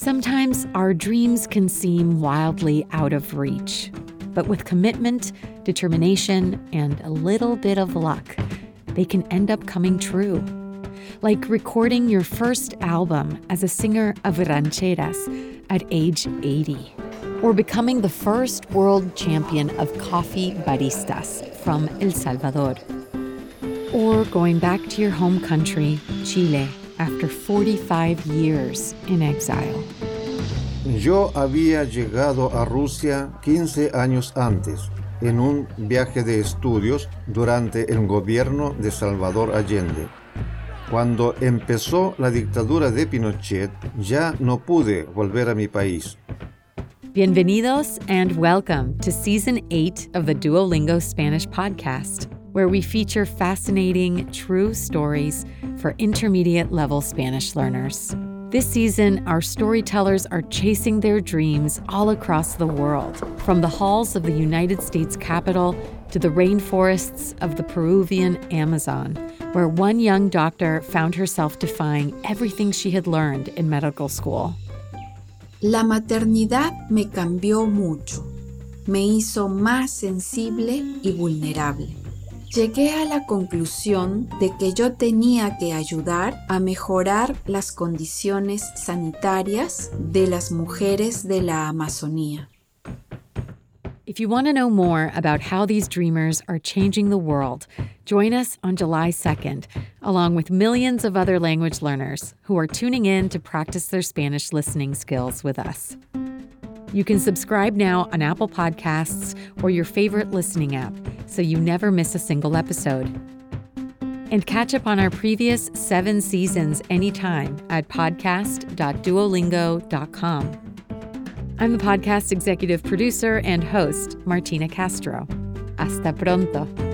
Sometimes our dreams can seem wildly out of reach, but with commitment, determination, and a little bit of luck, they can end up coming true. Like recording your first album as a singer of rancheras at age 80, or becoming the first world champion of coffee baristas from El Salvador, or going back to your home country, Chile after 45 years in exile. Yo había llegado a Rusia 15 años antes, en un viaje de estudios durante el gobierno de Salvador Allende. Cuando empezó la dictadura de Pinochet, ya no pude volver a mi país. Bienvenidos and welcome to season 8 of the Duolingo Spanish podcast. where we feature fascinating, true stories for intermediate level Spanish learners. This season, our storytellers are chasing their dreams all across the world, from the halls of the United States Capitol to the rainforests of the Peruvian Amazon, where one young doctor found herself defying everything she had learned in medical school. La maternidad me cambió mucho. Me hizo más sensible y vulnerable. Llegué a la conclusión de que yo tenía que ayudar a mejorar las condiciones sanitarias de las mujeres de la Amazonía. If you want to know more about how these dreamers are changing the world, join us on July 2nd, along with millions of other language learners who are tuning in to practice their Spanish listening skills with us. You can subscribe now on Apple Podcasts or your favorite listening app so you never miss a single episode. And catch up on our previous seven seasons anytime at podcast.duolingo.com. I'm the podcast executive producer and host, Martina Castro. Hasta pronto.